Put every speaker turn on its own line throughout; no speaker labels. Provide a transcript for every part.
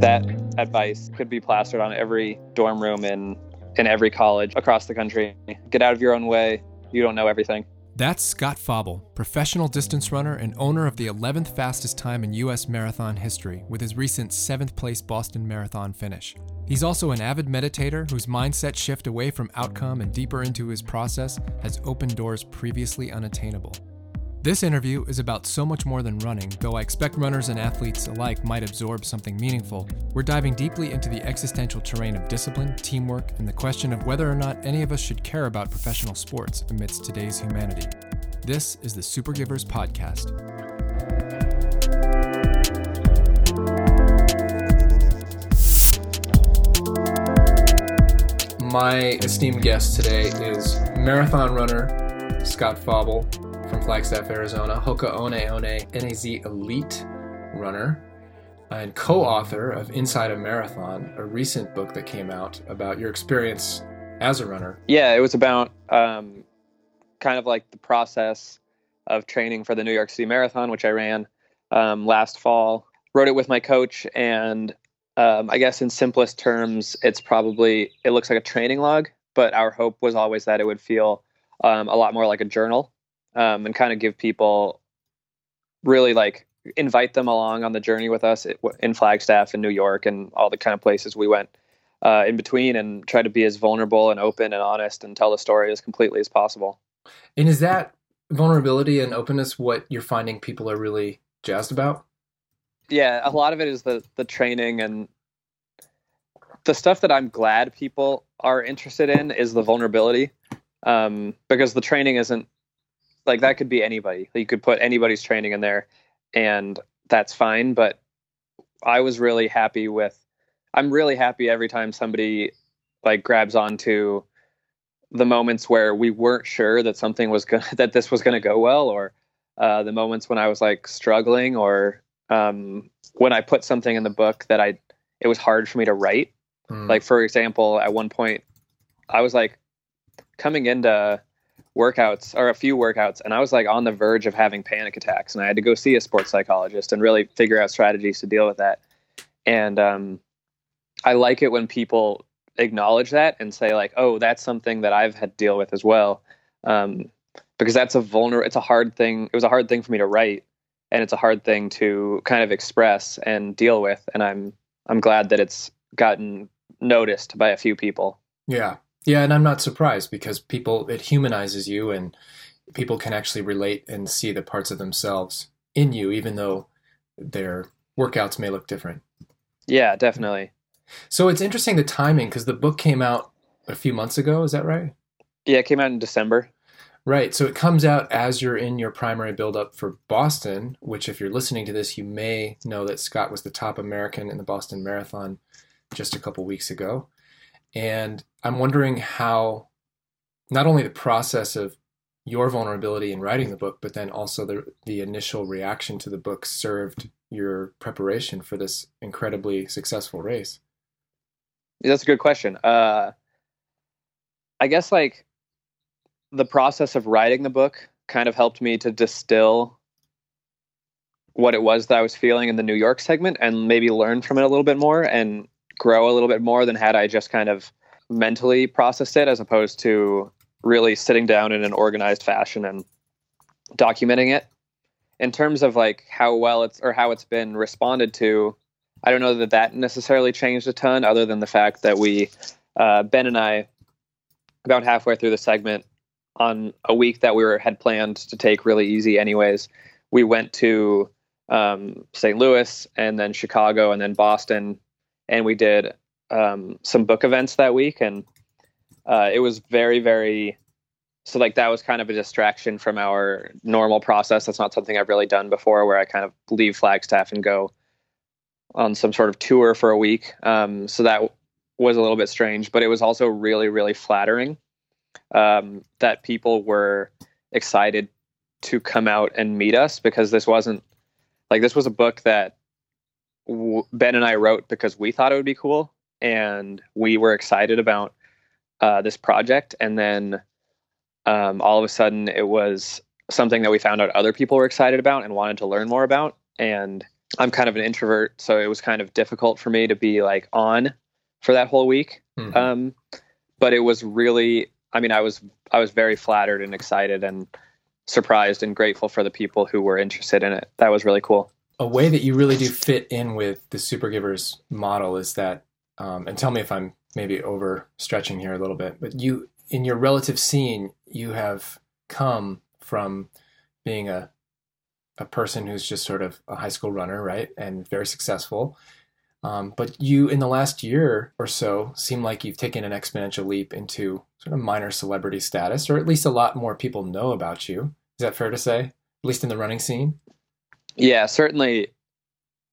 That advice could be plastered on every dorm room in in every college across the country. Get out of your own way. You don't know everything.
That's Scott Fauble, professional distance runner and owner of the 11th fastest time in U.S. marathon history with his recent 7th place Boston Marathon finish. He's also an avid meditator whose mindset shift away from outcome and deeper into his process has opened doors previously unattainable. This interview is about so much more than running, though I expect runners and athletes alike might absorb something meaningful. We're diving deeply into the existential terrain of discipline, teamwork, and the question of whether or not any of us should care about professional sports amidst today's humanity. This is the Super Givers Podcast. My esteemed guest today is marathon runner Scott Fauble from Flagstaff, Arizona, Hoka One One NAZ Elite runner, and co author of Inside a Marathon, a recent book that came out about your experience as a runner.
Yeah, it was about um, kind of like the process of training for the New York City Marathon, which I ran um, last fall. Wrote it with my coach, and um, I guess in simplest terms, it's probably it looks like a training log, but our hope was always that it would feel um, a lot more like a journal um, and kind of give people really like invite them along on the journey with us in Flagstaff and New York and all the kind of places we went uh, in between and try to be as vulnerable and open and honest and tell the story as completely as possible.
And is that vulnerability and openness what you're finding people are really jazzed about?
Yeah, a lot of it is the the training and the stuff that I'm glad people are interested in is the vulnerability um, because the training isn't like that could be anybody. You could put anybody's training in there and that's fine. But I was really happy with, I'm really happy every time somebody like grabs onto the moments where we weren't sure that something was going that this was going to go well or uh, the moments when I was like struggling or um, when I put something in the book that I, it was hard for me to write. Mm. Like, for example, at one point I was like coming into workouts or a few workouts and I was like on the verge of having panic attacks and I had to go see a sports psychologist and really figure out strategies to deal with that. And um, I like it when people acknowledge that and say like, "Oh, that's something that I've had to deal with as well." Um, because that's a vulnerable it's a hard thing. It was a hard thing for me to write and it's a hard thing to kind of express and deal with and I'm I'm glad that it's gotten noticed by a few people.
Yeah. Yeah, and I'm not surprised because people it humanizes you and people can actually relate and see the parts of themselves in you even though their workouts may look different.
Yeah, definitely.
So it's interesting the timing because the book came out a few months ago, is that right?
Yeah, it came out in December.
Right. So it comes out as you're in your primary buildup for Boston, which, if you're listening to this, you may know that Scott was the top American in the Boston Marathon just a couple weeks ago. And I'm wondering how not only the process of your vulnerability in writing the book, but then also the the initial reaction to the book served your preparation for this incredibly successful race.
That's a good question. Uh, I guess like the process of writing the book kind of helped me to distill what it was that I was feeling in the New York segment and maybe learn from it a little bit more and grow a little bit more than had I just kind of mentally processed it as opposed to really sitting down in an organized fashion and documenting it. In terms of like how well it's or how it's been responded to, I don't know that that necessarily changed a ton, other than the fact that we, uh, Ben and I, about halfway through the segment, on a week that we were had planned to take really easy, anyways, we went to um, St. Louis and then Chicago and then Boston and we did um, some book events that week, and uh, it was very, very. So like that was kind of a distraction from our normal process. That's not something I've really done before, where I kind of leave Flagstaff and go on some sort of tour for a week. Um, so that was a little bit strange, but it was also really, really flattering um, that people were excited to come out and meet us because this wasn't like this was a book that Ben and I wrote because we thought it would be cool and we were excited about uh, this project. And then um, all of a sudden, it was something that we found out other people were excited about and wanted to learn more about. And I'm kind of an introvert, so it was kind of difficult for me to be like on for that whole week. Mm-hmm. Um, but it was really, I mean, I was I was very flattered and excited and surprised and grateful for the people who were interested in it. That was really cool.
A way that you really do fit in with the Super Givers model is that, um, and tell me if I'm maybe overstretching here a little bit, but you in your relative scene, you have come from being a a person who's just sort of a high school runner, right, and very successful. Um, but you, in the last year or so, seem like you've taken an exponential leap into sort of minor celebrity status, or at least a lot more people know about you. Is that fair to say? At least in the running scene.
Yeah, certainly.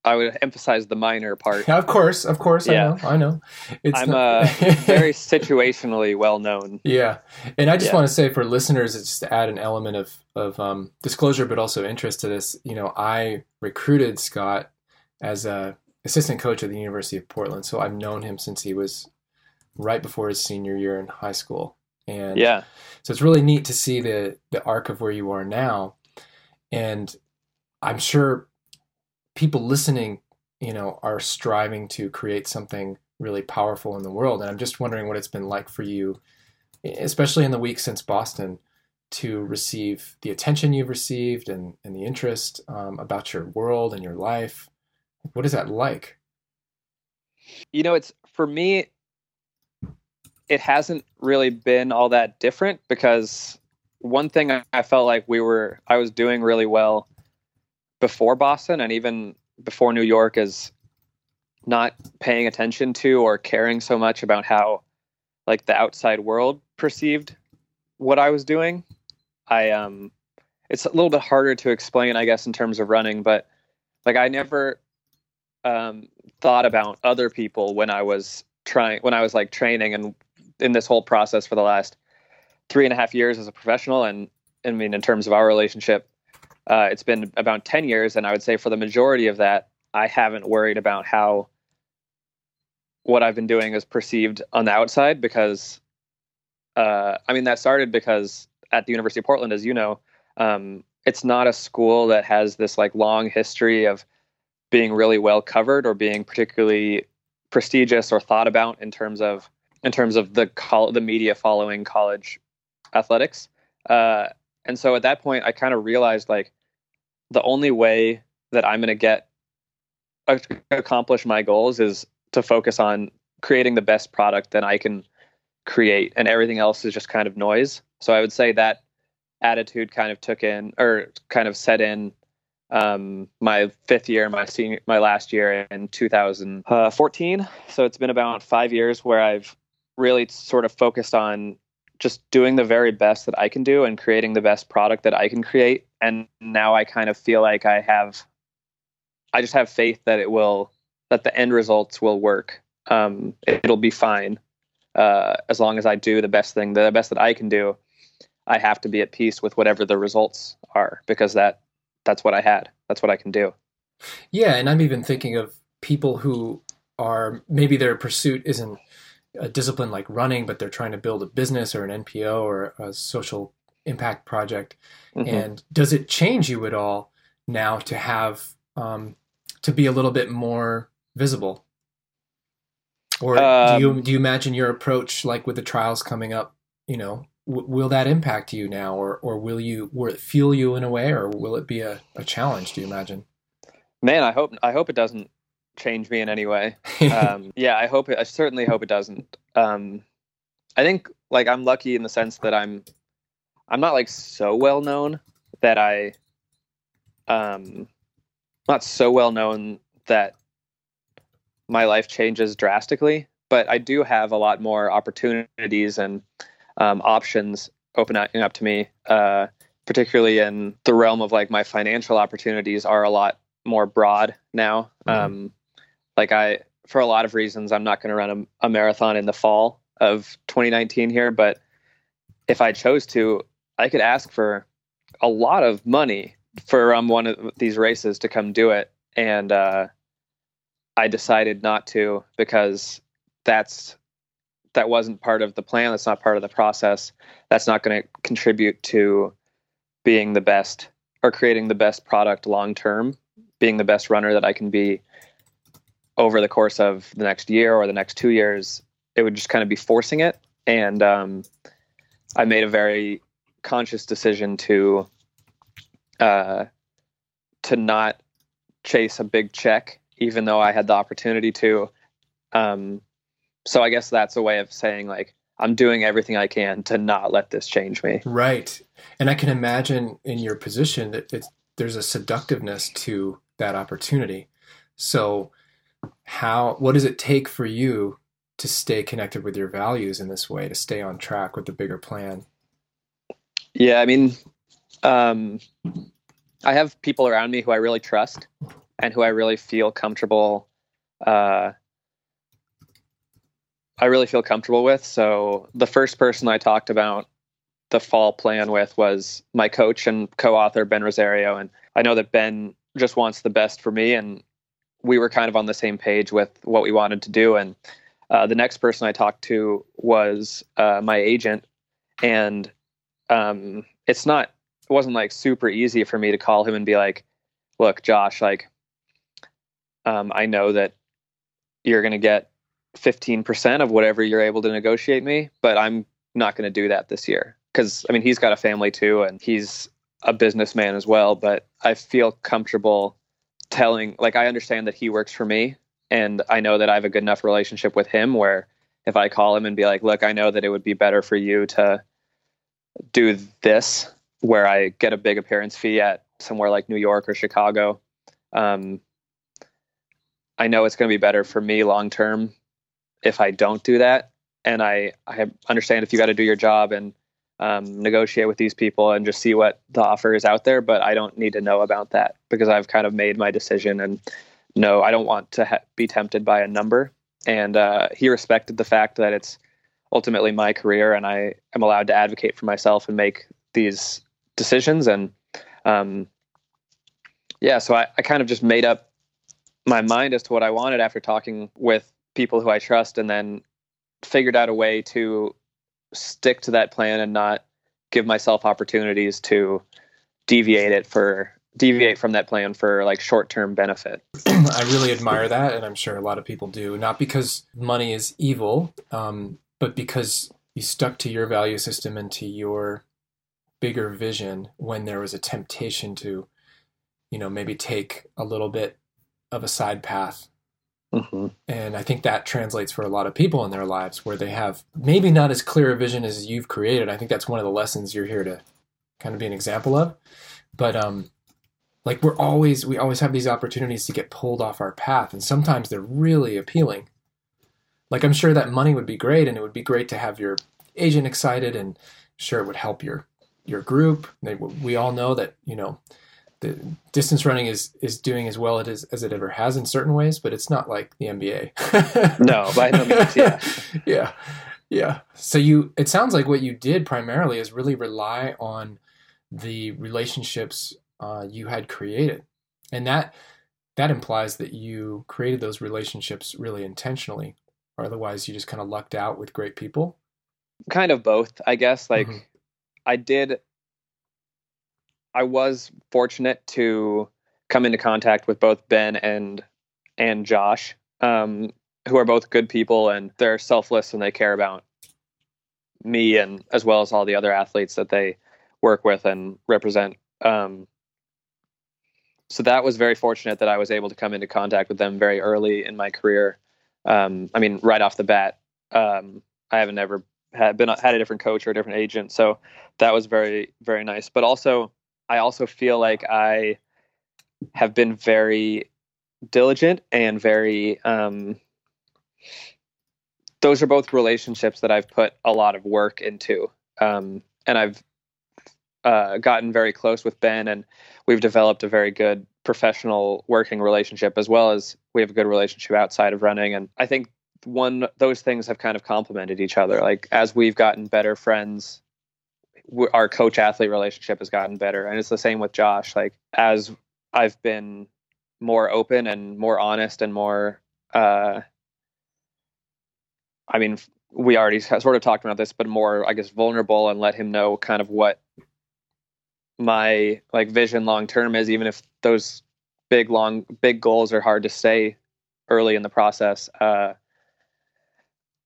I would emphasize the minor part.
Of course, of course. Yeah. I know. I know.
It's I'm not... uh, very situationally well known.
Yeah, and I just yeah. want to say for listeners, just to add an element of of um, disclosure, but also interest to this. You know, I recruited Scott as a assistant coach at the University of Portland. So I've known him since he was right before his senior year in high school. And
yeah,
so it's really neat to see the the arc of where you are now. And I'm sure people listening, you know, are striving to create something really powerful in the world. And I'm just wondering what it's been like for you, especially in the week since Boston, to receive the attention you've received and, and the interest um, about your world and your life. What is that like?
You know, it's for me, it hasn't really been all that different because one thing I felt like we were, I was doing really well before Boston and even before New York is not paying attention to or caring so much about how like the outside world perceived what I was doing. I um it's a little bit harder to explain I guess in terms of running, but like I never um, thought about other people when I was trying when I was like training and in this whole process for the last three and a half years as a professional and I mean in terms of our relationship uh, it's been about 10 years and I would say for the majority of that I haven't worried about how what I've been doing is perceived on the outside because uh, I mean that started because at the University of Portland as you know um, it's not a school that has this like long history of being really well covered or being particularly prestigious or thought about in terms of in terms of the col- the media following college athletics. Uh, and so at that point, I kind of realized like the only way that I'm going to get accomplish my goals is to focus on creating the best product that I can create, and everything else is just kind of noise. So I would say that attitude kind of took in or kind of set in um, my fifth year, my senior, my last year in 2014. So it's been about five years where I've really sort of focused on just doing the very best that I can do and creating the best product that I can create. And now I kind of feel like I have, I just have faith that it will, that the end results will work. Um, it'll be fine uh, as long as I do the best thing, the best that I can do. I have to be at peace with whatever the results are because that that's what I had. That's what I can do.
Yeah, and I'm even thinking of people who are maybe their pursuit isn't a discipline like running, but they're trying to build a business or an NPO or a social impact project. Mm-hmm. And does it change you at all now to have um, to be a little bit more visible? Or um, do you do you imagine your approach like with the trials coming up? You know, w- will that impact you now, or or will you will it fuel you in a way, or will it be a, a challenge? Do you imagine?
Man, I hope I hope it doesn't change me in any way. Um, yeah, I hope it. I certainly hope it doesn't. Um, I think like I'm lucky in the sense that I'm I'm not like so well known that I um not so well known that my life changes drastically, but I do have a lot more opportunities and um, options opening up to me, uh, particularly in the realm of like my financial opportunities are a lot more broad now. Mm-hmm. Um, like I, for a lot of reasons, I'm not going to run a, a, marathon in the fall of 2019 here, but if I chose to, I could ask for a lot of money for um, one of these races to come do it. And uh, I decided not to because that's that wasn't part of the plan. That's not part of the process. That's not going to contribute to being the best or creating the best product long term being the best runner that I can be over the course of the next year or the next two years, it would just kind of be forcing it. And um, I made a very conscious decision to uh, to not chase a big check, even though I had the opportunity to. Um, so I guess that's a way of saying like I'm doing everything I can to not let this change me.
Right, and I can imagine in your position that there's a seductiveness to that opportunity. So, how what does it take for you to stay connected with your values in this way, to stay on track with the bigger plan?
Yeah, I mean, um, I have people around me who I really trust and who I really feel comfortable. Uh, I really feel comfortable with. So the first person I talked about the fall plan with was my coach and co-author Ben Rosario, and I know that Ben just wants the best for me, and we were kind of on the same page with what we wanted to do. And uh, the next person I talked to was uh, my agent, and um, it's not it wasn't like super easy for me to call him and be like, look, Josh, like, um, I know that you're going to get 15% of whatever you're able to negotiate me, but I'm not going to do that this year. Cause I mean, he's got a family too, and he's a businessman as well, but I feel comfortable telling, like, I understand that he works for me and I know that I have a good enough relationship with him where if I call him and be like, look, I know that it would be better for you to do this where I get a big appearance fee at somewhere like New York or Chicago. Um, I know it's going to be better for me long term if I don't do that. And I, I understand if you got to do your job and um, negotiate with these people and just see what the offer is out there. But I don't need to know about that because I've kind of made my decision and no, I don't want to ha- be tempted by a number. And uh, he respected the fact that it's ultimately my career and I am allowed to advocate for myself and make these decisions. And um, yeah so I, I kind of just made up my mind as to what i wanted after talking with people who i trust and then figured out a way to stick to that plan and not give myself opportunities to deviate it for deviate from that plan for like short-term benefit.
I really admire that and i'm sure a lot of people do. Not because money is evil um, but because you stuck to your value system and to your bigger vision when there was a temptation to, you know, maybe take a little bit of a side path. Mm-hmm. And I think that translates for a lot of people in their lives where they have maybe not as clear a vision as you've created. I think that's one of the lessons you're here to kind of be an example of. But um, like we're always we always have these opportunities to get pulled off our path, and sometimes they're really appealing. Like I'm sure that money would be great, and it would be great to have your agent excited, and sure it would help your your group. They, we all know that you know the distance running is is doing as well as as it ever has in certain ways, but it's not like the NBA.
no, by no means. Yeah,
yeah, yeah. So you, it sounds like what you did primarily is really rely on the relationships uh, you had created, and that that implies that you created those relationships really intentionally, or otherwise you just kind of lucked out with great people.
Kind of both, I guess. Like mm-hmm. I did I was fortunate to come into contact with both Ben and and Josh, um, who are both good people and they're selfless and they care about me and as well as all the other athletes that they work with and represent. Um, so that was very fortunate that I was able to come into contact with them very early in my career. Um, I mean, right off the bat, um, I haven't ever had been had a different coach or a different agent, so that was very very nice. But also, I also feel like I have been very diligent and very. Um, those are both relationships that I've put a lot of work into, um, and I've uh, gotten very close with Ben, and we've developed a very good professional working relationship as well as we have a good relationship outside of running. And I think one those things have kind of complemented each other. Like as we've gotten better friends, our coach athlete relationship has gotten better, and it's the same with Josh. Like as I've been more open and more honest and more. Uh, I mean, we already sort of talked about this, but more, I guess, vulnerable and let him know kind of what my like vision long term is, even if those big long big goals are hard to say early in the process. Uh,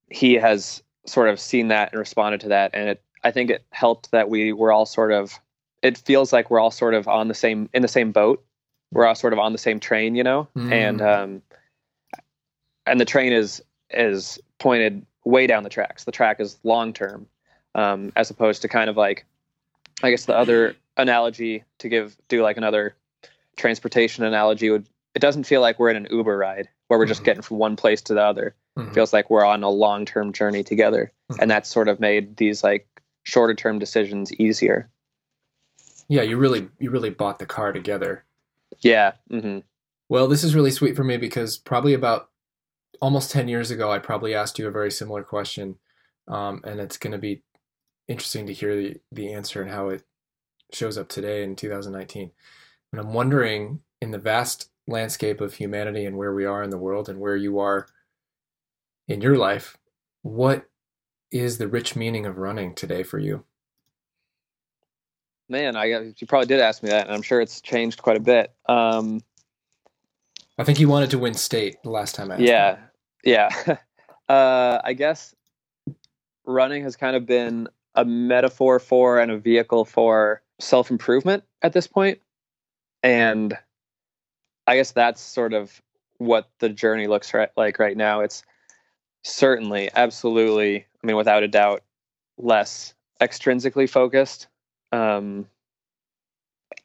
he has sort of seen that and responded to that, and it I think it helped that we were all sort of. It feels like we're all sort of on the same in the same boat. We're all sort of on the same train, you know, mm. and um, and the train is is pointed way down the tracks. The track is long term, um, as opposed to kind of like, I guess the other analogy to give do like another transportation analogy would it doesn't feel like we're in an Uber ride where we're just mm-hmm. getting from one place to the other. Mm-hmm. It feels like we're on a long term journey together, mm-hmm. and that's sort of made these like shorter term decisions easier.
Yeah, you really you really bought the car together.
Yeah. Mm-hmm.
Well, this is really sweet for me because probably about almost 10 years ago, I probably asked you a very similar question. Um, and it's going to be interesting to hear the, the answer and how it shows up today in 2019. And I'm wondering, in the vast landscape of humanity and where we are in the world and where you are in your life, what is the rich meaning of running today for you?
Man, I you probably did ask me that, and I'm sure it's changed quite a bit. Um,
I think you wanted to win state the last time I asked.
Yeah, yeah. uh, I guess running has kind of been a metaphor for and a vehicle for self improvement at this point. And I guess that's sort of what the journey looks right, like right now. It's certainly, absolutely, I mean, without a doubt, less extrinsically focused. Um,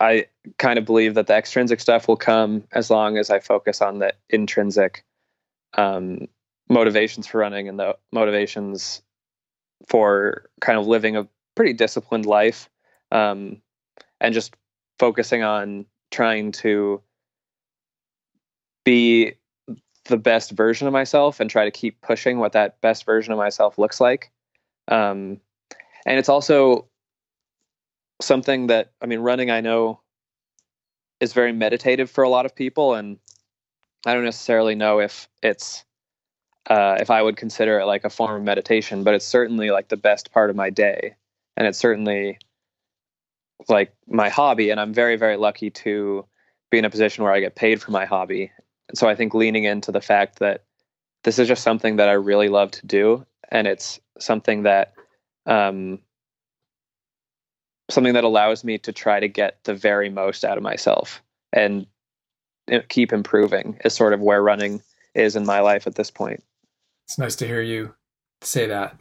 I kind of believe that the extrinsic stuff will come as long as I focus on the intrinsic um, motivations for running and the motivations for kind of living a pretty disciplined life um, and just focusing on trying to be the best version of myself and try to keep pushing what that best version of myself looks like. Um, and it's also something that, I mean, running, I know is very meditative for a lot of people. And I don't necessarily know if it's uh, if I would consider it like a form of meditation, but it's certainly like the best part of my day, and it's certainly like my hobby. And I'm very very lucky to be in a position where I get paid for my hobby. And so I think leaning into the fact that this is just something that I really love to do, and it's something that um, something that allows me to try to get the very most out of myself and keep improving is sort of where running is in my life at this point.
It's nice to hear you say that.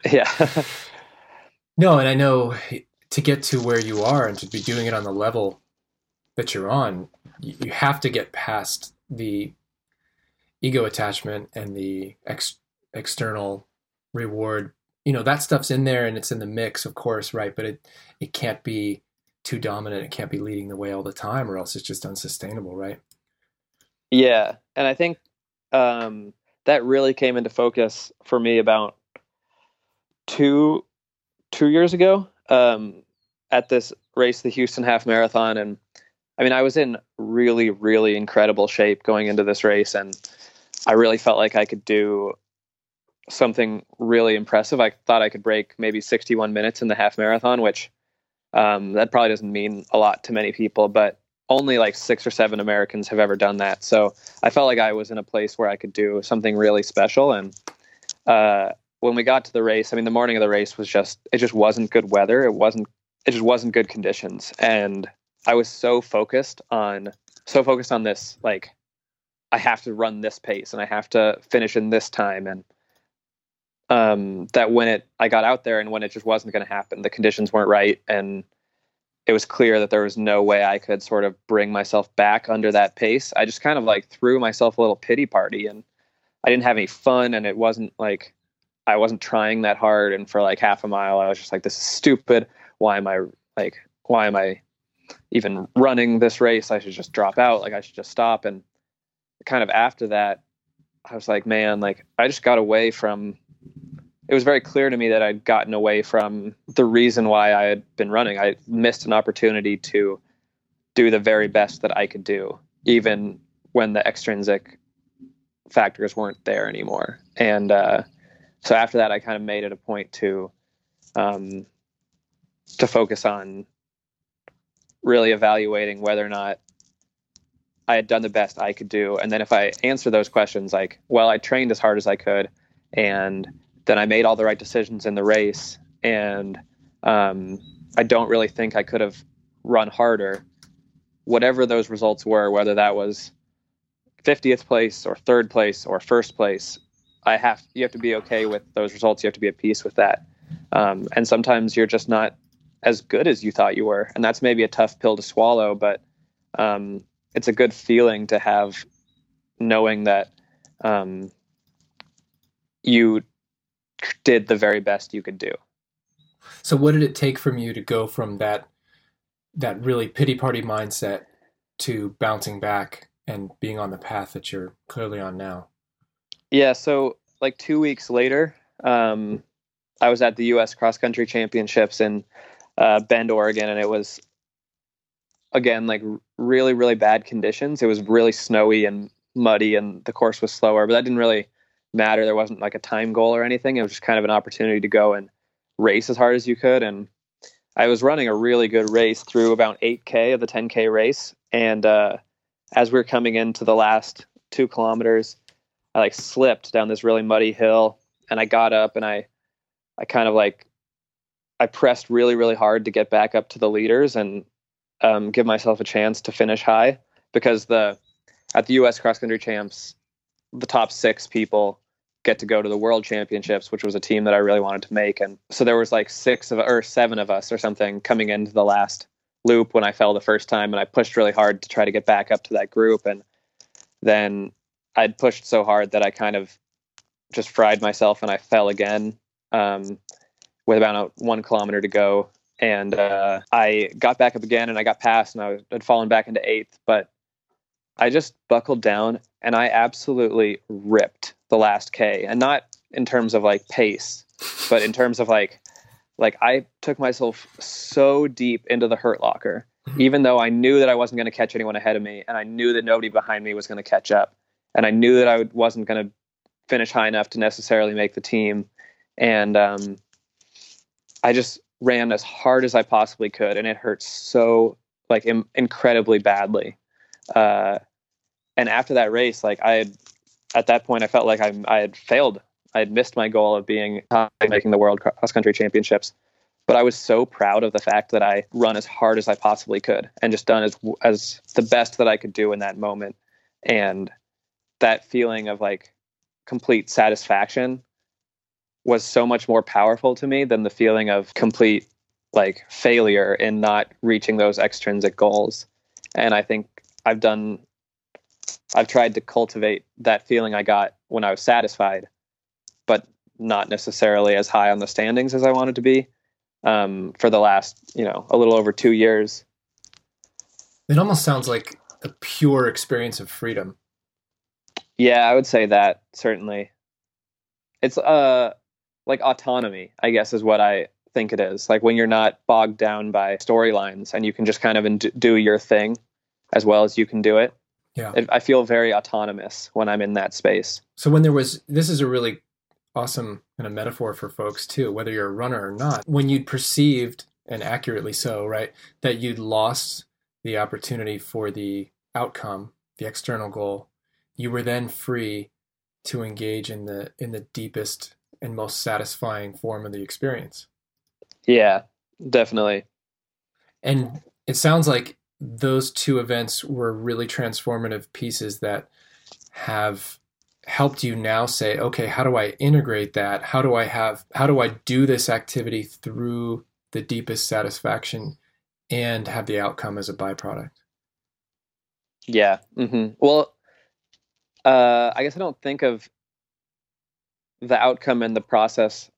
yeah.
no, and I know to get to where you are and to be doing it on the level that you're on, you have to get past the ego attachment and the ex- external reward. You know, that stuff's in there and it's in the mix, of course, right? But it it can't be too dominant. It can't be leading the way all the time, or else it's just unsustainable, right?
Yeah, and I think um, that really came into focus for me about two two years ago um, at this race, the Houston Half Marathon, and I mean, I was in really, really incredible shape going into this race, and I really felt like I could do something really impressive. I thought I could break maybe 61 minutes in the half marathon, which um, that probably doesn't mean a lot to many people, but only like six or seven Americans have ever done that. So I felt like I was in a place where I could do something really special. And uh, when we got to the race, I mean, the morning of the race was just, it just wasn't good weather. It wasn't, it just wasn't good conditions. And I was so focused on, so focused on this, like, I have to run this pace and I have to finish in this time. And um, that when it, I got out there and when it just wasn't going to happen, the conditions weren't right. And it was clear that there was no way I could sort of bring myself back under that pace. I just kind of like threw myself a little pity party and I didn't have any fun and it wasn't like I wasn't trying that hard and for like half a mile I was just like this is stupid. Why am I like why am I even running this race? I should just drop out. Like I should just stop and kind of after that I was like man, like I just got away from it was very clear to me that I'd gotten away from the reason why I had been running. I missed an opportunity to do the very best that I could do, even when the extrinsic factors weren't there anymore. And uh, so after that, I kind of made it a point to um, to focus on really evaluating whether or not I had done the best I could do. And then if I answer those questions like, well, I trained as hard as I could, and then I made all the right decisions in the race, and um, I don't really think I could have run harder. Whatever those results were, whether that was 50th place or third place or first place, I have you have to be okay with those results. You have to be at peace with that. Um, and sometimes you're just not as good as you thought you were, and that's maybe a tough pill to swallow. But um, it's a good feeling to have, knowing that um, you did the very best you could do.
So, what did it take from you to go from that that really pity party mindset to bouncing back and being on the path that you're clearly on now?
Yeah, so like two weeks later, um, I was at the U.S. Cross Country Championships in uh, Bend, Oregon, and it was again like really really bad conditions. It was really snowy and muddy, and the course was slower, but that didn't really matter. There wasn't like a time goal or anything. It was just kind of an opportunity to go and race as hard as you could. And I was running a really good race through about 8K of the 10K race. And uh, as we were coming into the last two kilometers, I like slipped down this really muddy hill and I got up and I, I kind of like, I pressed really, really hard to get back up to the leaders and um, give myself a chance to finish high because the, at the US cross country champs, the top six people get to go to the world championships, which was a team that I really wanted to make. And so there was like six of or seven of us or something coming into the last loop when I fell the first time, and I pushed really hard to try to get back up to that group. And then I'd pushed so hard that I kind of just fried myself, and I fell again um, with about a, one kilometer to go. And uh, I got back up again, and I got past, and I had fallen back into eighth, but I just buckled down and I absolutely ripped the last K, and not in terms of like pace, but in terms of like like I took myself so deep into the hurt locker, mm-hmm. even though I knew that I wasn't going to catch anyone ahead of me, and I knew that nobody behind me was going to catch up, and I knew that I wasn't going to finish high enough to necessarily make the team, and um, I just ran as hard as I possibly could, and it hurt so like Im- incredibly badly. Uh, and after that race, like I had, at that point, I felt like I, I had failed. I had missed my goal of being making the world cross country championships. But I was so proud of the fact that I run as hard as I possibly could and just done as as the best that I could do in that moment. And that feeling of like complete satisfaction was so much more powerful to me than the feeling of complete like failure in not reaching those extrinsic goals. And I think I've done I've tried to cultivate that feeling I got when I was satisfied, but not necessarily as high on the standings as I wanted to be um, for the last, you know, a little over two years.
It almost sounds like a pure experience of freedom.
Yeah, I would say that certainly. It's uh like autonomy, I guess, is what I think it is. Like when you're not bogged down by storylines and you can just kind of do your thing as well as you can do it.
Yeah.
I feel very autonomous when I'm in that space.
So when there was, this is a really awesome kind of metaphor for folks too, whether you're a runner or not. When you'd perceived, and accurately so, right, that you'd lost the opportunity for the outcome, the external goal, you were then free to engage in the in the deepest and most satisfying form of the experience.
Yeah, definitely.
And it sounds like those two events were really transformative pieces that have helped you now say okay how do i integrate that how do i have how do i do this activity through the deepest satisfaction and have the outcome as a byproduct
yeah mm-hmm. well uh, i guess i don't think of the outcome and the process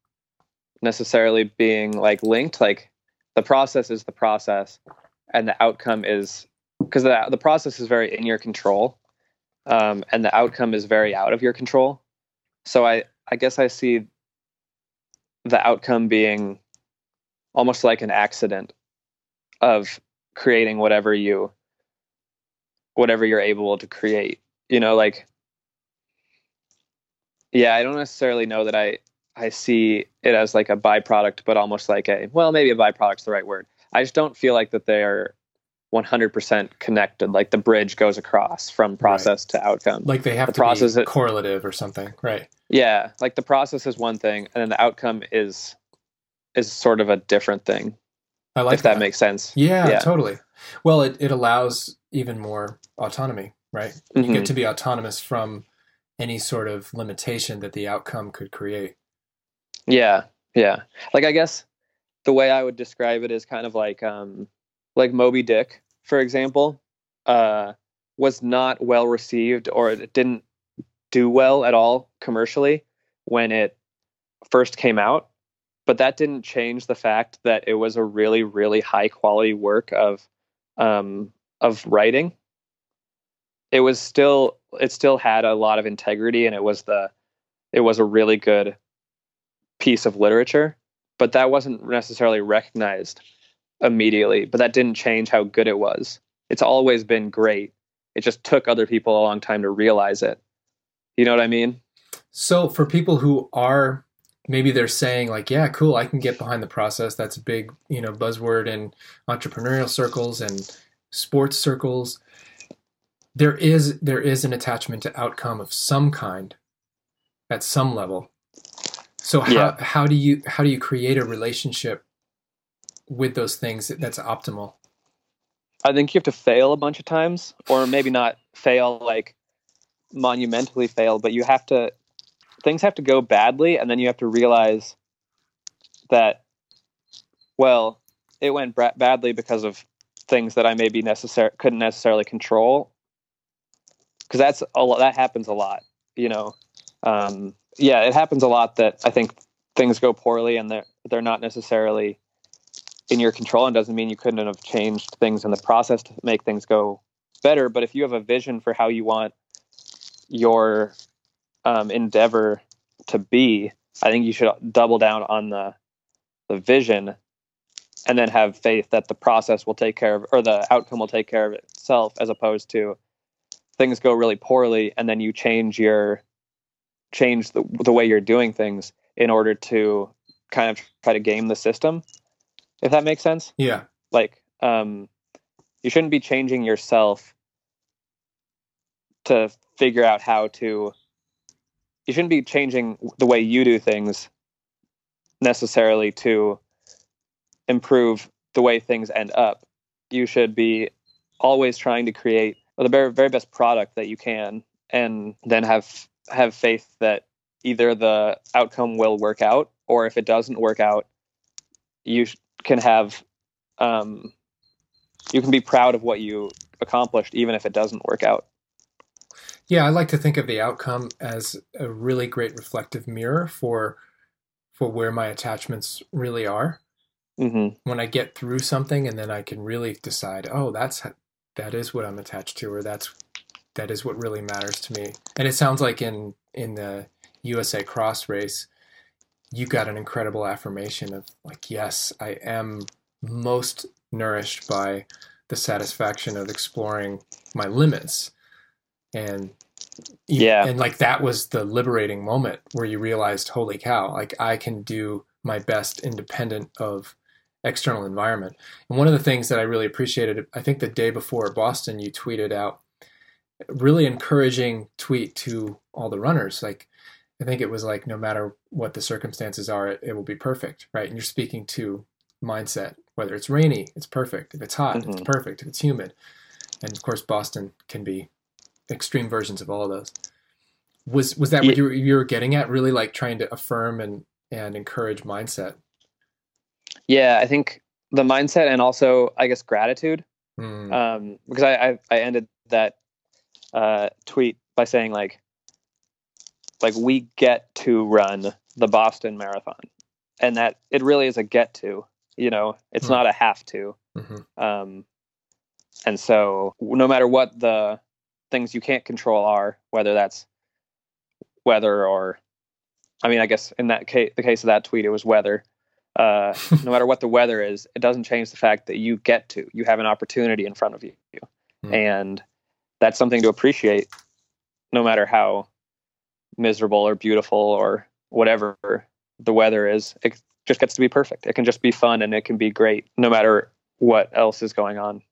necessarily being like linked like the process is the process and the outcome is because the the process is very in your control, um, and the outcome is very out of your control. So I I guess I see the outcome being almost like an accident of creating whatever you whatever you're able to create you know like yeah i don't necessarily know that i i see it as like a byproduct but almost like a well maybe a byproduct's the right word. I just don't feel like that they are 100% connected like the bridge goes across from process right. to outcome.
Like they have
the
to process be correlative or something right.
Yeah like the process is one thing and then the outcome is is sort of a different thing
i like
if that, that. makes sense.
Yeah, yeah, totally. Well it, it allows even more autonomy right. Mm-hmm. you get mm-hmm. to be autonomous from any sort of limitation that the outcome could create
yeah yeah like i guess the way i would describe it is kind of like um like moby dick for example, uh, was not well received or it didn't do well at all commercially when it first came out. But that didn't change the fact that it was a really, really high quality work of um, of writing. It was still it still had a lot of integrity and it was the it was a really good piece of literature, but that wasn't necessarily recognized immediately, but that didn't change how good it was. It's always been great. It just took other people a long time to realize it. You know what I mean?
So for people who are maybe they're saying like, yeah, cool, I can get behind the process. That's a big, you know, buzzword in entrepreneurial circles and sports circles. There is there is an attachment to outcome of some kind at some level. So how yeah. how do you how do you create a relationship with those things that's optimal?
I think you have to fail a bunch of times, or maybe not fail like monumentally fail, but you have to things have to go badly, and then you have to realize that well, it went badly because of things that I maybe necessary couldn't necessarily control. Because that's a lot. That happens a lot, you know. Um, yeah, it happens a lot that I think things go poorly and they're they're not necessarily in your control and doesn't mean you couldn't have changed things in the process to make things go better. But if you have a vision for how you want your um, endeavor to be, I think you should double down on the the vision and then have faith that the process will take care of or the outcome will take care of itself as opposed to things go really poorly and then you change your change the, the way you're doing things in order to kind of try to game the system if that makes sense.
Yeah.
Like, um, you shouldn't be changing yourself to figure out how to. You shouldn't be changing the way you do things necessarily to improve the way things end up. You should be always trying to create the very, very best product that you can, and then have have faith that either the outcome will work out, or if it doesn't work out, you can have um, you can be proud of what you accomplished even if it doesn't work out
yeah i like to think of the outcome as a really great reflective mirror for for where my attachments really are mm-hmm. when i get through something and then i can really decide oh that's that is what i'm attached to or that's that is what really matters to me and it sounds like in in the usa cross race you got an incredible affirmation of like, yes, I am most nourished by the satisfaction of exploring my limits. And
yeah,
and like that was the liberating moment where you realized, holy cow, like I can do my best independent of external environment. And one of the things that I really appreciated, I think the day before Boston, you tweeted out really encouraging tweet to all the runners, like I think it was like no matter what the circumstances are, it, it will be perfect, right? And you're speaking to mindset. Whether it's rainy, it's perfect. If it's hot, mm-hmm. it's perfect. If it's humid, and of course Boston can be extreme versions of all of those. Was was that yeah. what you were, you were getting at? Really, like trying to affirm and and encourage mindset.
Yeah, I think the mindset and also I guess gratitude. Mm. Um, because I, I I ended that uh, tweet by saying like like we get to run the Boston Marathon, and that it really is a get to. You know, it's mm-hmm. not a have to. Mm-hmm. Um, and so, no matter what the things you can't control are, whether that's weather or, I mean, I guess in that case, the case of that tweet, it was weather. Uh, no matter what the weather is, it doesn't change the fact that you get to. You have an opportunity in front of you, mm-hmm. and that's something to appreciate, no matter how miserable or beautiful or whatever the weather is. It just gets to be perfect. It can just be fun and it can be great no matter what else is going on.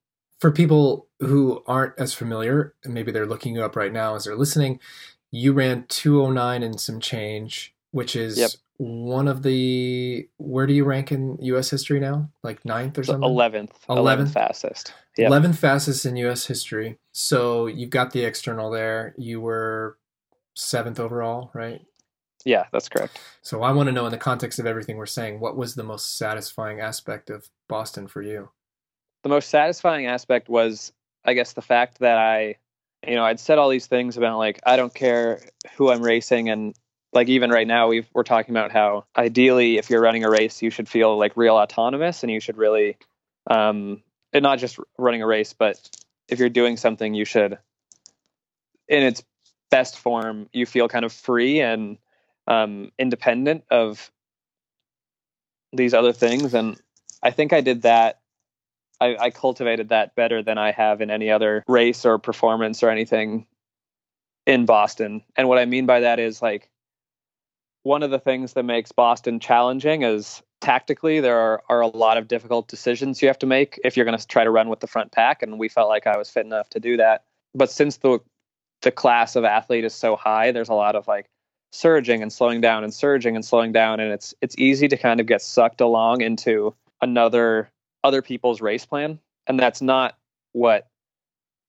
for people who aren't as familiar, maybe they're looking you up right now as they're listening, you ran 209 and some change, which is yep. One of the. Where do you rank in U.S. history now? Like ninth or something?
11th. 11th fastest.
Yep. 11th fastest in U.S. history. So you've got the external there. You were seventh overall, right?
Yeah, that's correct.
So I want to know, in the context of everything we're saying, what was the most satisfying aspect of Boston for you?
The most satisfying aspect was, I guess, the fact that I you know, I'd said all these things about like I don't care who I'm racing and like even right now we are talking about how ideally if you're running a race you should feel like real autonomous and you should really um and not just running a race but if you're doing something you should in its best form you feel kind of free and um independent of these other things and I think I did that I, I cultivated that better than I have in any other race or performance or anything in Boston. And what I mean by that is like one of the things that makes Boston challenging is tactically there are, are a lot of difficult decisions you have to make if you're going to try to run with the front pack and we felt like I was fit enough to do that. But since the the class of athlete is so high, there's a lot of like surging and slowing down and surging and slowing down and it's it's easy to kind of get sucked along into another other people's race plan. And that's not what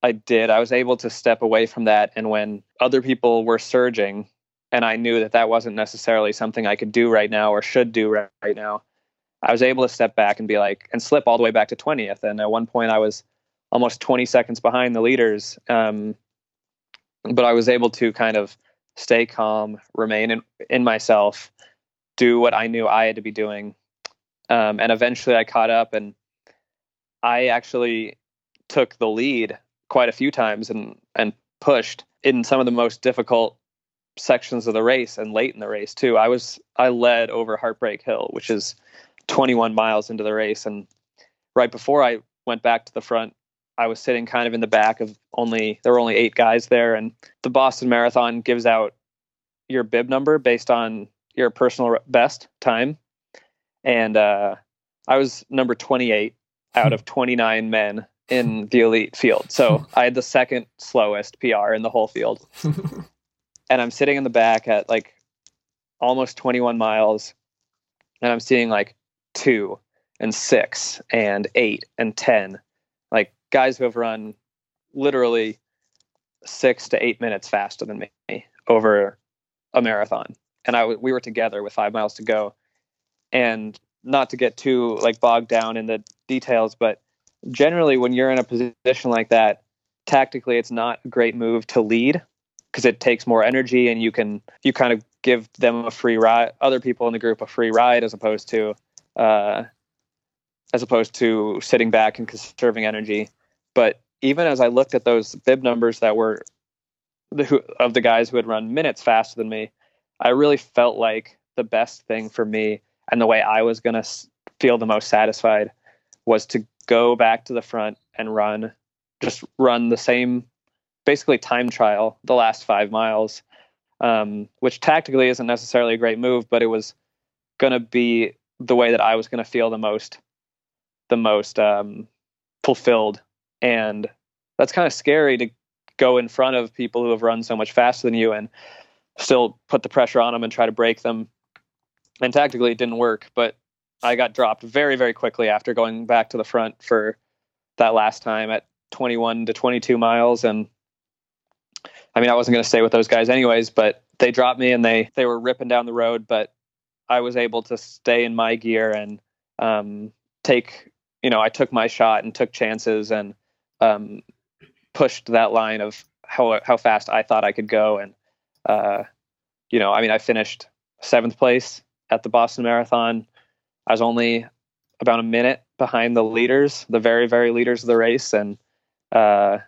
I did. I was able to step away from that. And when other people were surging, and I knew that that wasn't necessarily something I could do right now or should do right, now, I was able to step back and be like, and slip all the way back to 20th. And at one point, I was almost 20 seconds behind the leaders. Um, but I was able to kind of stay calm, remain in, in myself, do what I knew I had to be doing. Um, and eventually I caught up and I actually took the lead quite a few times and and pushed in some of the most difficult sections of the race and late in the race too. I was I led over Heartbreak Hill, which is 21 miles into the race and right before I went back to the front, I was sitting kind of in the back of only there were only 8 guys there and the Boston Marathon gives out your bib number based on your personal best time. And uh, I was number 28 out of 29 men in the elite field. So I had the second slowest PR in the whole field. and I'm sitting in the back at like almost 21 miles and I'm seeing like two and six and eight and 10, like guys who have run literally six to eight minutes faster than me over a marathon. And I, we were together with five miles to go. And not to get too like bogged down in the details, but generally when you're in a position like that, tactically it's not a great move to lead because it takes more energy and you can you kind of give them a free ride, other people in the group a free ride as opposed to uh, as opposed to sitting back and conserving energy. But even as I looked at those bib numbers that were the, of the guys who had run minutes faster than me, I really felt like the best thing for me and the way I was going to feel the most satisfied was to go back to the front and run, just run the same, basically time trial the last five miles, um, which tactically isn't necessarily a great move, but it was going to be the way that I was going to feel the most, the most um, fulfilled. And that's kind of scary to go in front of people who have run so much faster than you and still put the pressure on them and try to break them and tactically it didn't work. But I got dropped very, very quickly after going back to the front for that last time at 21 to 22 miles. And I mean, I wasn't going to stay with those guys anyways, but they dropped me and they they were ripping down the road. But I was able to stay in my gear and um, take, you know, I took my shot and took chances and um, pushed that line of how how fast I thought I could go. And uh, you know, I mean, I finished seventh place at the Boston Marathon. I was only about a minute behind the leaders, the very, very leaders of the race. And uh,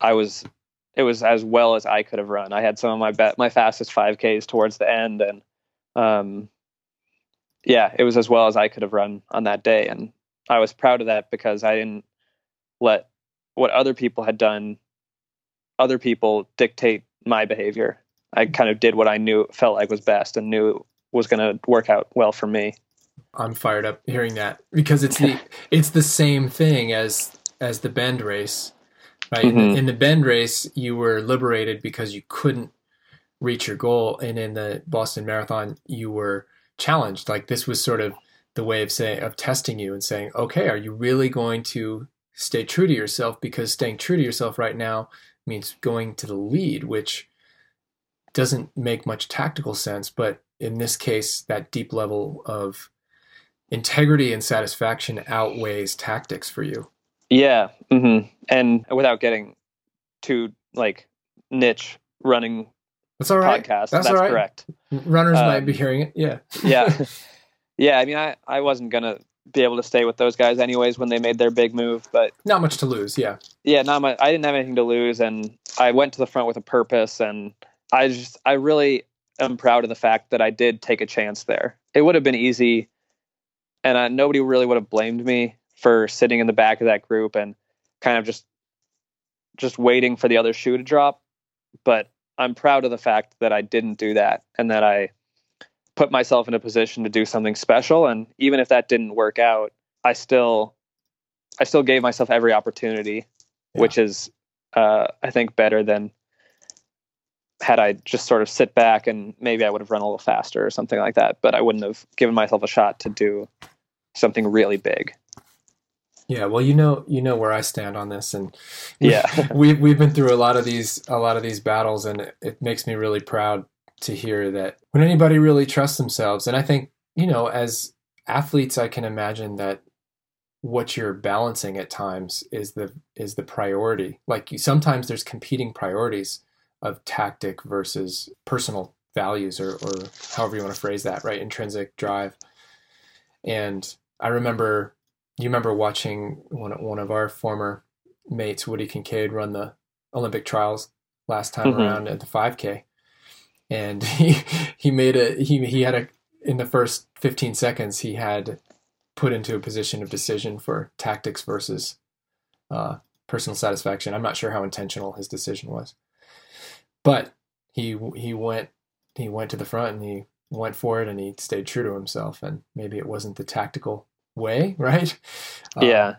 I was, it was as well as I could have run. I had some of my bet, my fastest 5Ks towards the end. And um, yeah, it was as well as I could have run on that day. And I was proud of that because I didn't let what other people had done, other people dictate my behavior. I kind of did what I knew felt like was best and knew was going to work out well for me.
I'm fired up hearing that because it's the it's the same thing as as the bend race, right? Mm-hmm. In, the, mm-hmm. in the bend race, you were liberated because you couldn't reach your goal, and in the Boston Marathon, you were challenged. Like this was sort of the way of saying of testing you and saying, okay, are you really going to stay true to yourself? Because staying true to yourself right now means going to the lead, which doesn't make much tactical sense, but in this case, that deep level of integrity and satisfaction outweighs tactics for you.
Yeah, mm-hmm. and without getting too like niche running
that's all right.
podcast, that's, that's correct.
Runners um, might be hearing it. Yeah,
yeah, yeah. I mean, I I wasn't gonna be able to stay with those guys anyways when they made their big move, but
not much to lose. Yeah,
yeah, not much. I didn't have anything to lose, and I went to the front with a purpose, and I just I really am proud of the fact that I did take a chance there. It would have been easy, and uh, nobody really would have blamed me for sitting in the back of that group and kind of just just waiting for the other shoe to drop. But I'm proud of the fact that I didn't do that and that I put myself in a position to do something special. And even if that didn't work out, I still I still gave myself every opportunity, yeah. which is uh, I think better than had I just sort of sit back and maybe I would have run a little faster or something like that, but I wouldn't have given myself a shot to do something really big.
Yeah, well, you know, you know where I stand on this, and we, yeah, we've we've been through a lot of these a lot of these battles, and it, it makes me really proud to hear that when anybody really trusts themselves, and I think you know, as athletes, I can imagine that what you're balancing at times is the is the priority. Like you, sometimes there's competing priorities of tactic versus personal values or, or however you want to phrase that, right? Intrinsic drive. And I remember, you remember watching one, one of our former mates, Woody Kincaid, run the Olympic trials last time mm-hmm. around at the 5K. And he, he made a, he, he had a, in the first 15 seconds, he had put into a position of decision for tactics versus uh, personal satisfaction. I'm not sure how intentional his decision was. But he he went he went to the front and he went for it and he stayed true to himself and maybe it wasn't the tactical way, right?
Yeah. Um,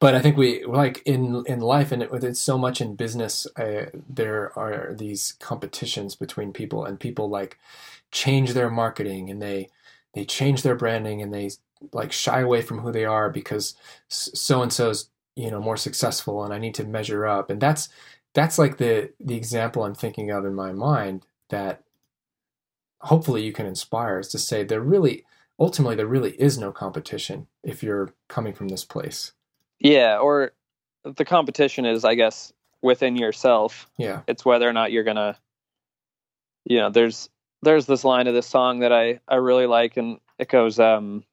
but I think we like in in life and it, it's so much in business. Uh, there are these competitions between people and people like change their marketing and they they change their branding and they like shy away from who they are because so and so's you know more successful and I need to measure up and that's that's like the the example I'm thinking of in my mind that hopefully you can inspire is to say there really ultimately there really is no competition if you're coming from this place.
Yeah, or the competition is I guess within yourself.
Yeah.
It's whether or not you're going to you know, there's there's this line of this song that I I really like and it goes um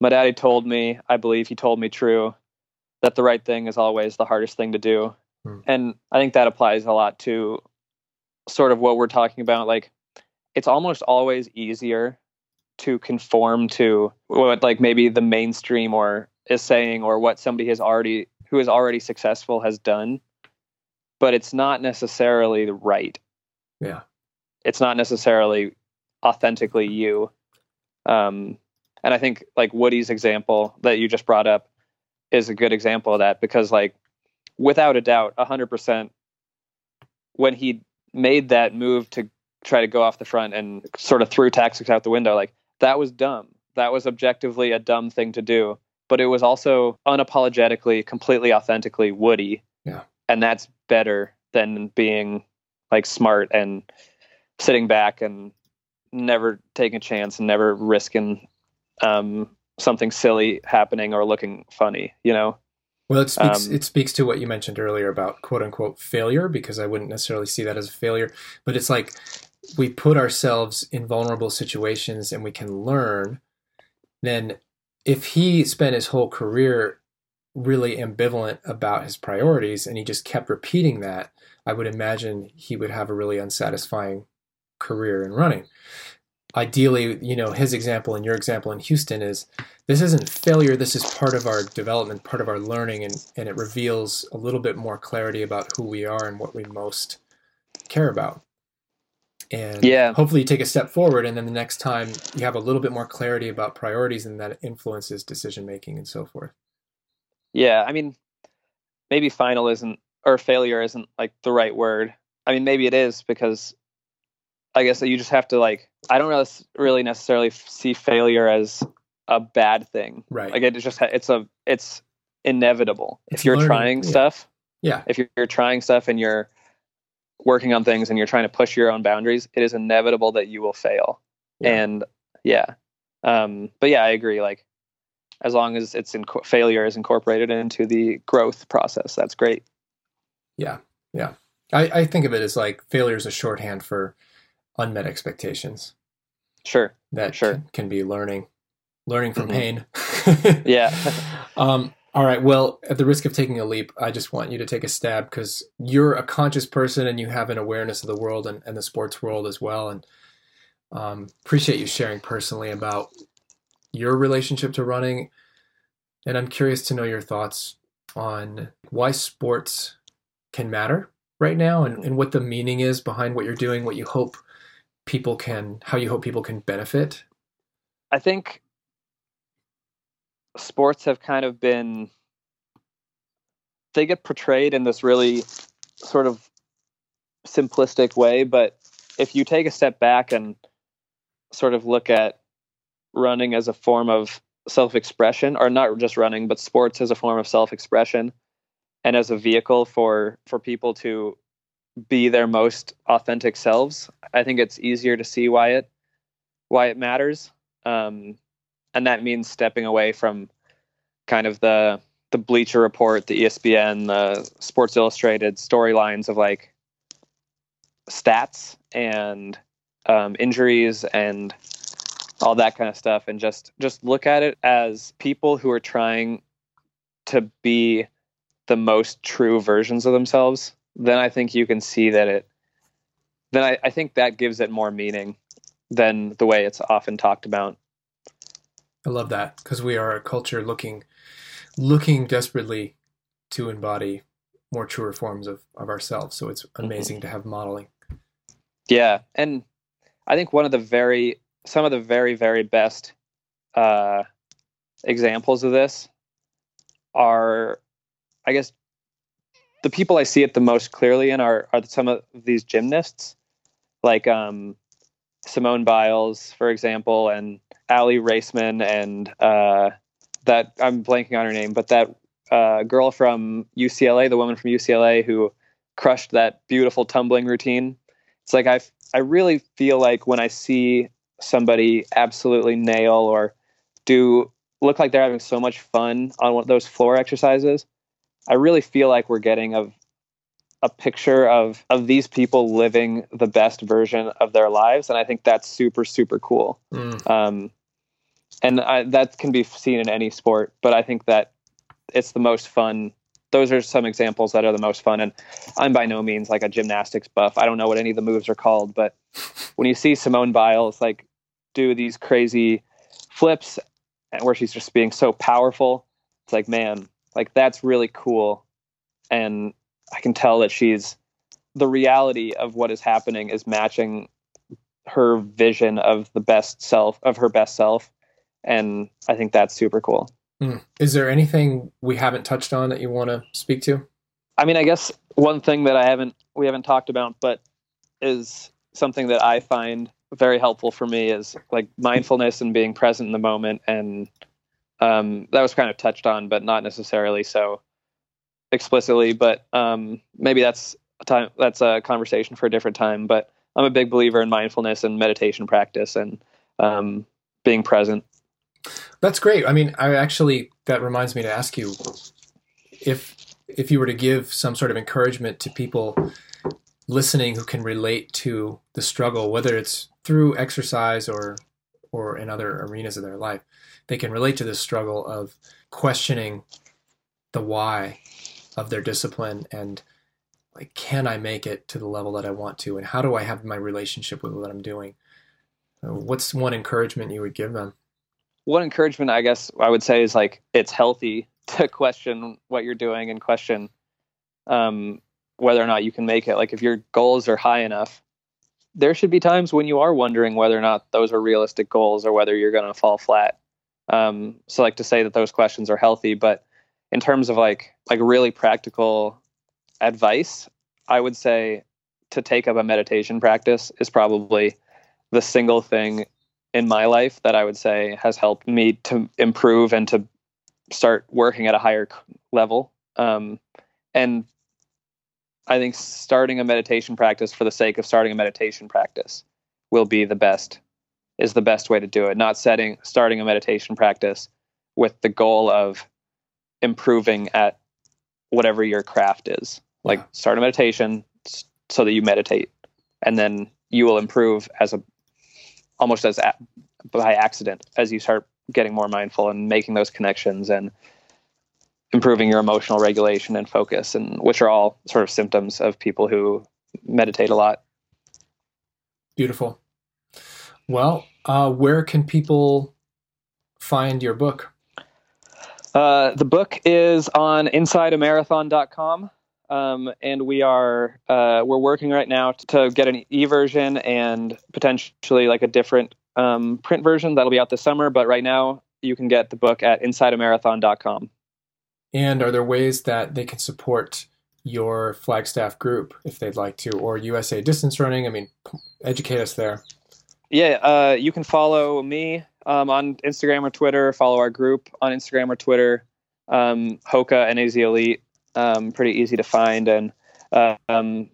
my daddy told me, I believe he told me true, that the right thing is always the hardest thing to do. Hmm. And I think that applies a lot to sort of what we're talking about. Like, it's almost always easier to conform to what, like, maybe the mainstream or is saying or what somebody has already, who is already successful, has done. But it's not necessarily right.
Yeah.
It's not necessarily authentically you. Um, and I think like Woody's example that you just brought up is a good example of that because like without a doubt, 100%, when he made that move to try to go off the front and sort of threw tactics out the window, like that was dumb. That was objectively a dumb thing to do. But it was also unapologetically, completely authentically Woody.
Yeah.
And that's better than being like smart and sitting back and never taking a chance and never risking um, something silly happening or looking funny, you know?
Well, it speaks um, it speaks to what you mentioned earlier about quote unquote failure because I wouldn't necessarily see that as a failure, but it's like we put ourselves in vulnerable situations and we can learn. Then, if he spent his whole career really ambivalent about his priorities and he just kept repeating that, I would imagine he would have a really unsatisfying career in running ideally, you know, his example and your example in Houston is this isn't failure. This is part of our development, part of our learning, and, and it reveals a little bit more clarity about who we are and what we most care about. And
yeah.
hopefully you take a step forward, and then the next time you have a little bit more clarity about priorities, and that influences decision making and so forth.
Yeah, I mean, maybe final isn't or failure isn't like the right word. I mean, maybe it is because I guess you just have to like I don't really necessarily see failure as a bad thing.
Right.
Like it just it's a it's inevitable.
It's
if you're
learning,
trying
yeah.
stuff,
Yeah.
if you're, you're trying stuff and you're working on things and you're trying to push your own boundaries, it is inevitable that you will fail.
Yeah.
And yeah. Um but yeah, I agree like as long as it's in failure is incorporated into the growth process, that's great.
Yeah. Yeah. I, I think of it as like failure is a shorthand for unmet expectations
Sure.
that
Sure.
can, can be learning, learning from
Mhm.
pain.
Yeah.
um, all right. Well, at the risk of taking a leap, I just want you to take a stab because you're a conscious person and you have an awareness of the world and, and the sports world as well. And um, appreciate you sharing personally about your relationship to running. And I'm curious to know your thoughts on why sports can matter right now and, and what the meaning is behind what you're doing, what you hope people can, how you hope people can benefit.
I think sports have kind of been they get portrayed in this really sort of simplistic way, but if you take a step back and sort of look at running as a form of self-expression or not just running but sports as a form of self-expression and as a vehicle for for people to be their most authentic selves i think it's easier to see why it why it matters. Um, and that means stepping away from kind of the the Bleacher Report, the ESPN, the Sports Illustrated storylines of like stats and um, injuries and all that kind of stuff, and just just look at it as people who are trying to be the most true versions of themselves. Then I think you can see that it. Then I, I think that gives it more meaning than the way it's often talked about.
I love that because we are a culture looking looking desperately to embody more truer forms of, of ourselves. So it's amazing to have modeling.
Yeah, and I think one of the very some of the very very best uh, examples of this are, I guess, the people I see it the most clearly in are are some of these gymnasts, like um, Simone Biles, for example, and Aly Raisman, and uh, that I'm blanking on her name, but that uh, girl from UCLA, the woman from UCLA who crushed that beautiful tumbling routine. It's like I I really feel like when I see somebody absolutely nail or do look like they're having so much fun on one of those floor exercises, I really feel like we're getting a a picture of of these people living the best version of their lives, and I think that's super super cool.
Mm,
Um, and I, that can be seen in any sport, but I think that it's the most fun. Those are some examples that are the most fun. And I'm by no means like a gymnastics buff. I don't know what any of the moves are called, but when you see Simone Biles like do these crazy flips and where she's just being so powerful, it's like, man, like that's really cool. And I can tell that she's the reality of what is happening is matching her vision of the best self of her best self and i think that's super cool.
Mm. Is there anything we haven't touched on that you want to speak to?
i mean i guess one thing that i haven't we haven't talked about but is something that i find very helpful for me is like mindfulness and being present in the moment. And um, that was kind of touched on but not necessarily so explicitly. But um, maybe that's a time that's a conversation for a different time. But i'm a big believer in mindfulness and meditation practice and um, being present
That's great. I mean, I actually that reminds me to ask you if if you were to give some sort of encouragement to people listening who can relate to the struggle, whether it's through exercise or or in other arenas of their life, they can relate to this struggle of questioning the why of their discipline and like can I make it to the level that I want to and how do I have my relationship with what I'm doing? Uh, What's one encouragement you would give them?
One encouragement i guess i would say is like it's healthy to question what you're doing and question um, whether or not you can make it. Like if your goals are high enough there should be times when you are wondering whether or not those are realistic goals or whether you're going to fall flat. Um, so like to say that those questions are healthy but in terms of like like really practical advice, I would say to take up a meditation practice is probably the single thing in my life that I would say has helped me to improve and to start working at a higher level. Um, and I think starting a meditation practice for the sake of starting a meditation practice will be the best is the best way to do it. Not setting starting a meditation practice with the goal of improving at whatever your craft is. Like start a meditation so that you meditate, and then you will improve as a almost as a, by accident as you start getting more mindful and making those connections and improving your emotional regulation and focus and which are all sort of symptoms of people who meditate a lot.
Beautiful. Well uh, where can people find your book?
Uh, the book is on insideamarathon.com um, and we are uh, we're working right now to get an e-version and potentially like a different um, print version that'll be out this summer. But right now, you can get the book at InsideAMarathon.com.
And are there ways that they can support your Flagstaff group if they'd like to, or USA Distance Running? I mean, educate us there.
Yeah, uh, you can follow me um, on Instagram or Twitter. Follow our group on Instagram or Twitter. Um, Hoka NAZ Elite um, pretty easy to find. And uh, um,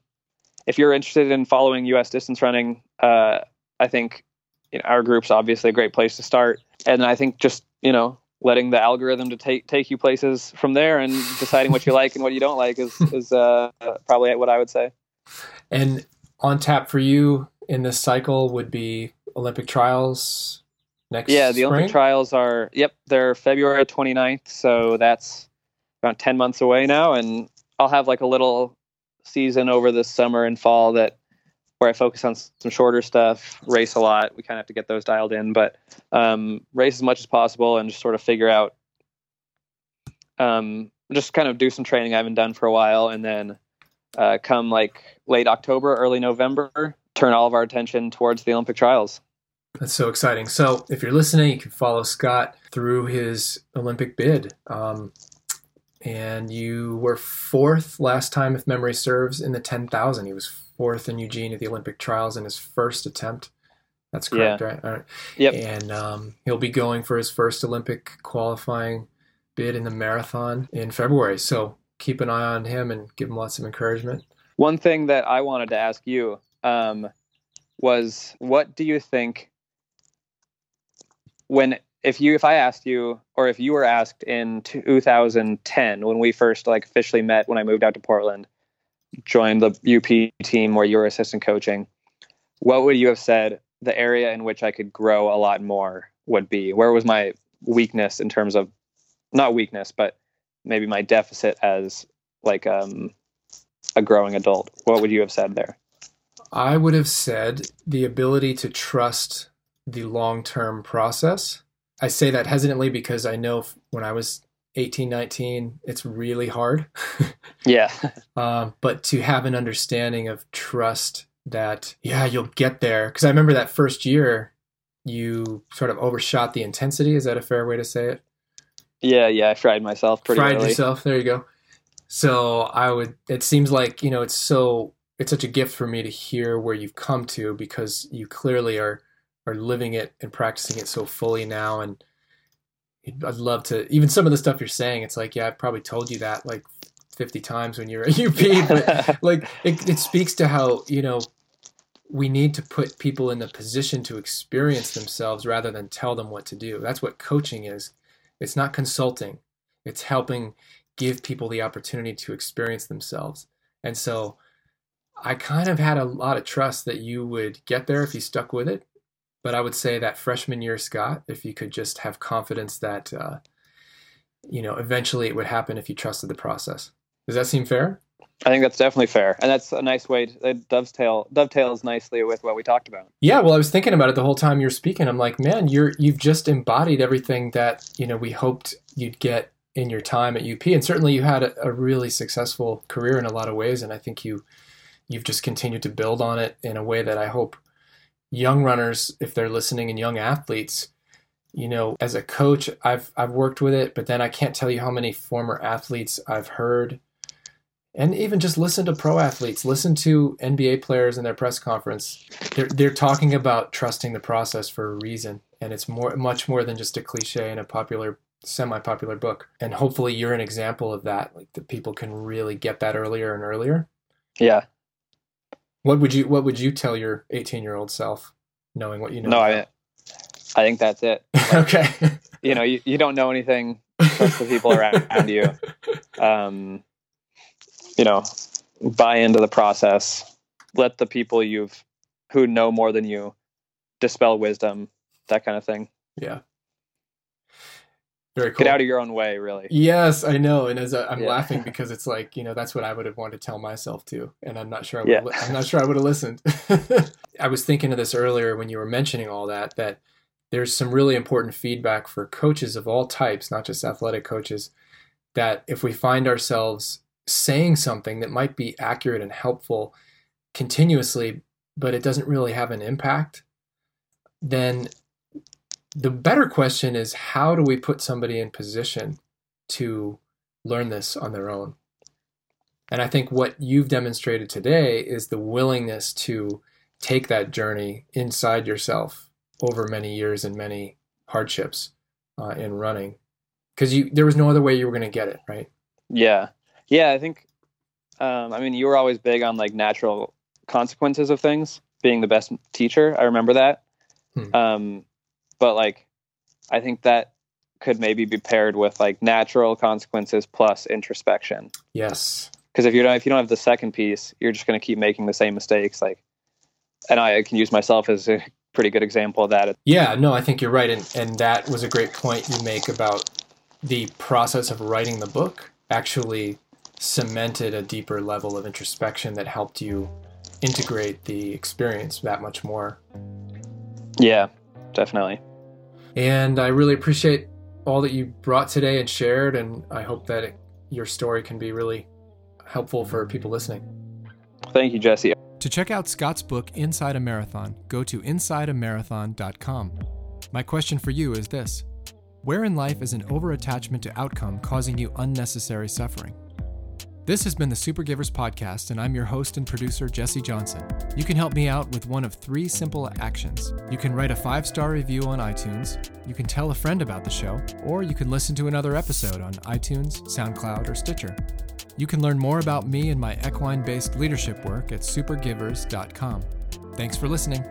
if you're interested in following U.S. distance running, uh, I think you know, our group's obviously a great place to start. And I think just you know letting the algorithm to take take you places from there and deciding what you like and what you don't like is is uh, probably what I would say.
And on tap for you in this cycle would be Olympic trials next.
Yeah, the
spring?
Olympic trials are yep they're February 29th, so that's about 10 months away now and I'll have like a little season over the summer and fall that where I focus on some shorter stuff, race a lot. We kind of have to get those dialed in, but um, race as much as possible and just sort of figure out, um, just kind of do some training I haven't done for a while, and then uh, come like late October, early November, turn all of our attention towards the Olympic trials.
That's so exciting. So, if you're listening, you can follow Scott through his Olympic bid. Um, and you were fourth last time, if memory serves, in the 10,000. He was fourth in Eugene at the Olympic trials in his first attempt. That's correct, yeah. right? All right.
Yep.
And um, he'll be going for his first Olympic qualifying bid in the marathon in February. So keep an eye on him and give him lots of encouragement.
One thing that I wanted to ask you um, was what do you think when if you if I asked you or if you were asked in 2010 when we first like officially met when I moved out to Portland, joined the UP team where you were assistant coaching, what would you have said the area in which I could grow a lot more would be? Where was my weakness in terms of not weakness, but maybe my deficit as like um, a growing adult? What would you have said there?
I would have said the ability to trust the long term process I say that hesitantly because I know when I was 18, 19, it's really hard.
yeah.
Um, but to have an understanding of trust that, yeah, you'll get there. Because I remember that first year, you sort of overshot the intensity. Is that a fair way to say it?
Yeah, yeah. I fried myself pretty
Fried
early.
yourself. There you go. So I would, it seems like, you know, it's so, it's such a gift for me to hear where you've come to because you clearly are are living it and practicing it so fully now and I'd love to even some of the stuff you're saying it's like yeah I've probably told you that like 50 times when you're at UP but like it, it speaks to how you know we need to put people in the position to experience themselves rather than tell them what to do. That's what coaching is. It's not consulting. It's helping give people the opportunity to experience themselves. And so I kind of had a lot of trust that you would get there if you stuck with it but I would say that freshman year, Scott, if you could just have confidence that, uh, you know, eventually it would happen if you trusted the process. Does that seem fair?
I think that's definitely fair, and that's a nice way. To, it dovetail dovetails nicely with what we talked about.
Yeah, well, I was thinking about it the whole time you're speaking. I'm like, man, you're you've just embodied everything that you know we hoped you'd get in your time at UP, and certainly you had a, a really successful career in a lot of ways, and I think you you've just continued to build on it in a way that I hope young runners, if they're listening, and young athletes, you know, as a coach, I've I've worked with it, but then I can't tell you how many former athletes I've heard and even just listen to pro athletes, listen to NBA players in their press conference. They're they're talking about trusting the process for a reason, and it's more much more than just a cliche in a popular semi-popular book. And hopefully, you're an example of that. Like that people can really get that earlier and earlier.
Yeah.
What would you What would you tell your 18 year old self, knowing what you know?
No, I I think that's it.
Like, okay.
you know, you, you don't know anything. Trust the people around you. Um, you know, buy into the process. Let the people you've who know more than you dispel wisdom, that kind of thing.
Yeah. Very cool.
Get out of your own way, really.
Yes, I know. And as i am
Yeah.
laughing because it's like you know that's what I would have wanted to tell myself too, and I'm not sure. I would
Yeah.
li- I'm not sure I would have listened. I was thinking of this earlier when you were mentioning all that. That there's some really important feedback for coaches of all types, not just athletic coaches. That if we find ourselves saying something that might be accurate and helpful continuously, but it doesn't really have an impact, then the better question is how do we put somebody in position to learn this on their own? And I think what you've demonstrated today is the willingness to take that journey inside yourself over many years and many hardships uh, in running, because you there was no other way you were going to get it, right?
Yeah. Yeah, I think um I mean you were always big on like natural consequences of things, being the best teacher. I remember that.
Hmm.
Um but like I think that could maybe be paired with like natural consequences plus introspection.
Yes.
Because if you don't if you don't have the second piece, you're just going to keep making the same mistakes like and I can use myself as a pretty good example of that.
Yeah, no, I think you're right, and and that was a great point you make about the process of writing the book actually cemented a deeper level of introspection that helped you integrate the experience that much more.
Yeah, definitely.
And I really appreciate all that you brought today and shared, and I hope that it, your story can be really helpful for people listening.
Thank you, Jesse.
To check out Scott's book, Inside a Marathon, go to InsideAMarathon.com. My question for you is this Where in life is an overattachment to outcome causing you unnecessary suffering? This has been the Super Givers Podcast, and I'm your host and producer, Jesse Johnson. You can help me out with one of three simple actions. You can write a five star review on iTunes, you can tell a friend about the show, or you can listen to another episode on iTunes, SoundCloud, or Stitcher. You can learn more about me and my equine based leadership work at supergivers.com. Thanks for listening.